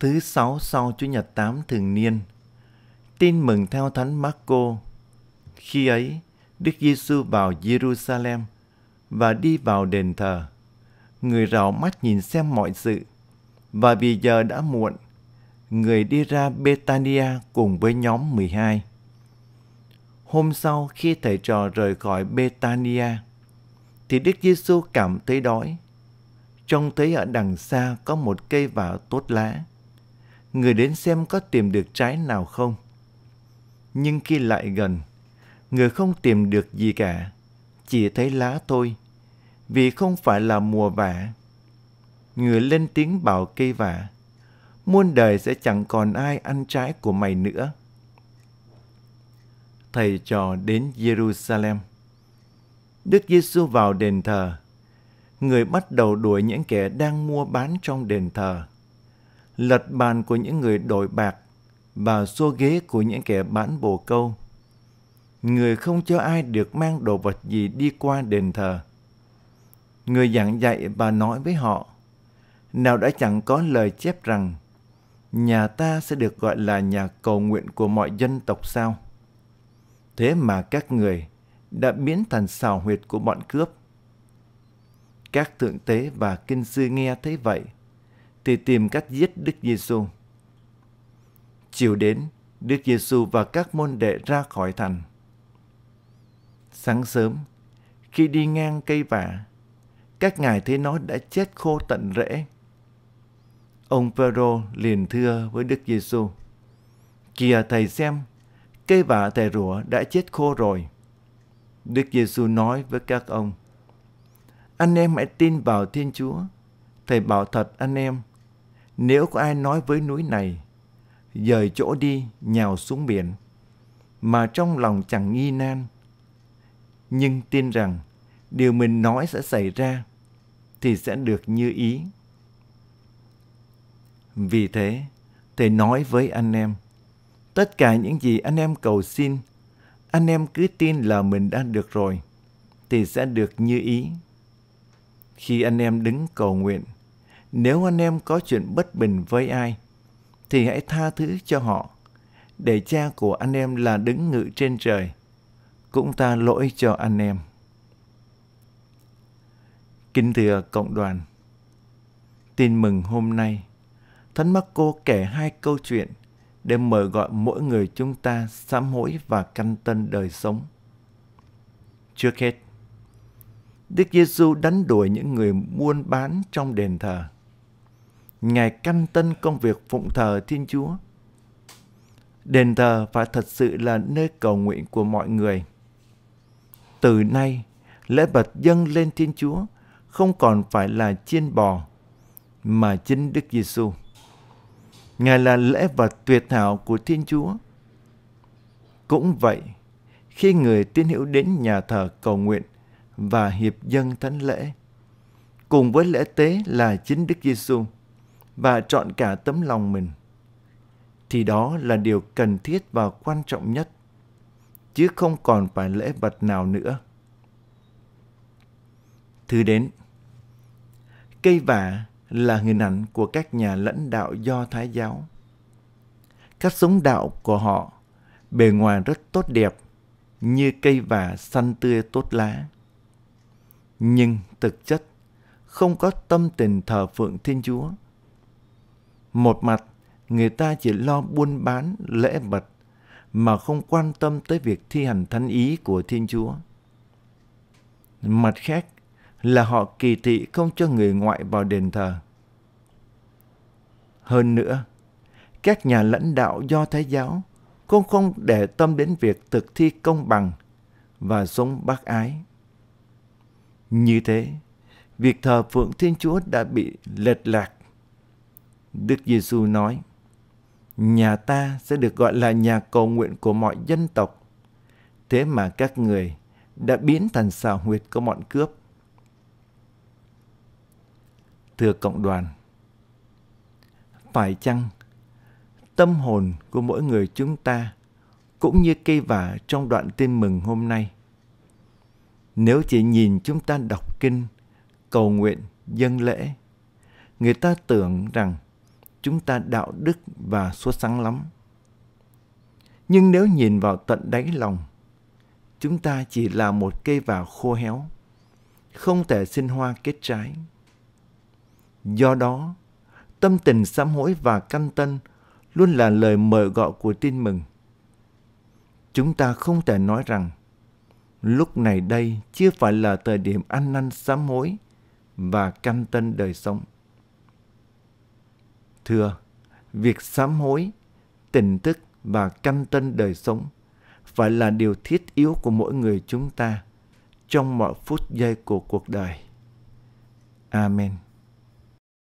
Thứ sáu sau Chủ nhật tám thường niên. Tin mừng theo Thánh Marco. Khi ấy, Đức Giêsu vào Jerusalem và đi vào đền thờ. Người rảo mắt nhìn xem mọi sự. Và vì giờ đã muộn, người đi ra Betania cùng với nhóm 12. Hôm sau khi thầy trò rời khỏi Betania, thì Đức Giêsu cảm thấy đói. Trông thấy ở đằng xa có một cây vả tốt lá. Người đến xem có tìm được trái nào không. Nhưng khi lại gần, người không tìm được gì cả, chỉ thấy lá thôi, vì không phải là mùa vả. Người lên tiếng bảo cây vả, muôn đời sẽ chẳng còn ai ăn trái của mày nữa. Thầy trò đến Jerusalem. Đức Giêsu vào đền thờ. Người bắt đầu đuổi những kẻ đang mua bán trong đền thờ. Lật bàn của những người đổi bạc và xô ghế của những kẻ bán bồ câu. Người không cho ai được mang đồ vật gì đi qua đền thờ. Người giảng dạy và nói với họ, nào đã chẳng có lời chép rằng nhà ta sẽ được gọi là nhà cầu nguyện của mọi dân tộc sao? Thế mà các người đã biến thành xào huyệt của bọn cướp. Các thượng tế và kinh sư nghe thấy vậy, thì tìm cách giết Đức Giêsu. Chiều đến, Đức Giêsu và các môn đệ ra khỏi thành. Sáng sớm, khi đi ngang cây vả, các ngài thấy nó đã chết khô tận rễ. Ông Phêrô liền thưa với Đức Giêsu: "Kìa thầy xem, cây vả thầy rủa đã chết khô rồi." Đức Giêsu nói với các ông: Anh em hãy tin vào Thiên Chúa. Thầy bảo thật anh em, nếu có ai nói với núi này, dời chỗ đi, nhào xuống biển, mà trong lòng chẳng nghi nan, nhưng tin rằng điều mình nói sẽ xảy ra, thì sẽ được như ý. Vì thế, Thầy nói với anh em, tất cả những gì anh em cầu xin, anh em cứ tin là mình đã được rồi, thì sẽ được như ý. Khi anh em đứng cầu nguyện, nếu anh em có chuyện bất bình với ai, thì hãy tha thứ cho họ, để cha của anh em là đứng ngự trên trời, cũng ta lỗi cho anh em. Kính thưa cộng đoàn, tin mừng hôm nay, Thánh Marco kể hai câu chuyện – để mời gọi mỗi người chúng ta sám hối và căn tân đời sống. Trước hết, Đức Giêsu đánh đuổi những người buôn bán trong đền thờ. Ngài canh tân công việc phụng thờ Thiên Chúa. Đền thờ phải thật sự là nơi cầu nguyện của mọi người. Từ nay, lễ vật dâng lên Thiên Chúa không còn phải là chiên bò, mà chính Đức Giêsu. Ngài là lễ vật tuyệt hảo của Thiên Chúa. Cũng vậy, khi người tín hữu đến nhà thờ cầu nguyện và hiệp dân thánh lễ, cùng với lễ tế là chính Đức Giêsu và chọn cả tấm lòng mình, thì đó là điều cần thiết và quan trọng nhất, chứ không còn phải lễ vật nào nữa. Thứ đến, cây vả là hình ảnh của các nhà lãnh đạo do Thái giáo. Cách sống đạo của họ bề ngoài rất tốt đẹp như cây vả xanh tươi tốt lá. Nhưng thực chất không có tâm tình thờ phượng Thiên Chúa. Một mặt, người ta chỉ lo buôn bán lễ vật mà không quan tâm tới việc thi hành thánh ý của Thiên Chúa. Mặt khác, là họ kỳ thị không cho người ngoại vào đền thờ. Hơn nữa, các nhà lãnh đạo do Thái giáo cũng không để tâm đến việc thực thi công bằng và sống bác ái. Như thế, việc thờ phượng Thiên Chúa đã bị lệch lạc. Đức Giêsu nói, nhà ta sẽ được gọi là nhà cầu nguyện của mọi dân tộc. Thế mà các người đã biến thành xào huyệt của bọn cướp. Thưa cộng đoàn, phải chăng tâm hồn của mỗi người chúng ta cũng như cây vả trong đoạn tin mừng hôm nay? Nếu chỉ nhìn chúng ta đọc kinh, cầu nguyện, dâng lễ, người ta tưởng rằng chúng ta đạo đức và xuất sáng lắm. Nhưng nếu nhìn vào tận đáy lòng, chúng ta chỉ là một cây vào khô héo, không thể sinh hoa kết trái. Do đó, tâm tình sám hối và căn tân luôn là lời mời gọi của tin mừng. Chúng ta không thể nói rằng lúc này đây chưa phải là thời điểm ăn năn sám hối và căn tân đời sống thừa việc sám hối, tỉnh thức và canh tân đời sống phải là điều thiết yếu của mỗi người chúng ta trong mọi phút giây của cuộc đời. Amen.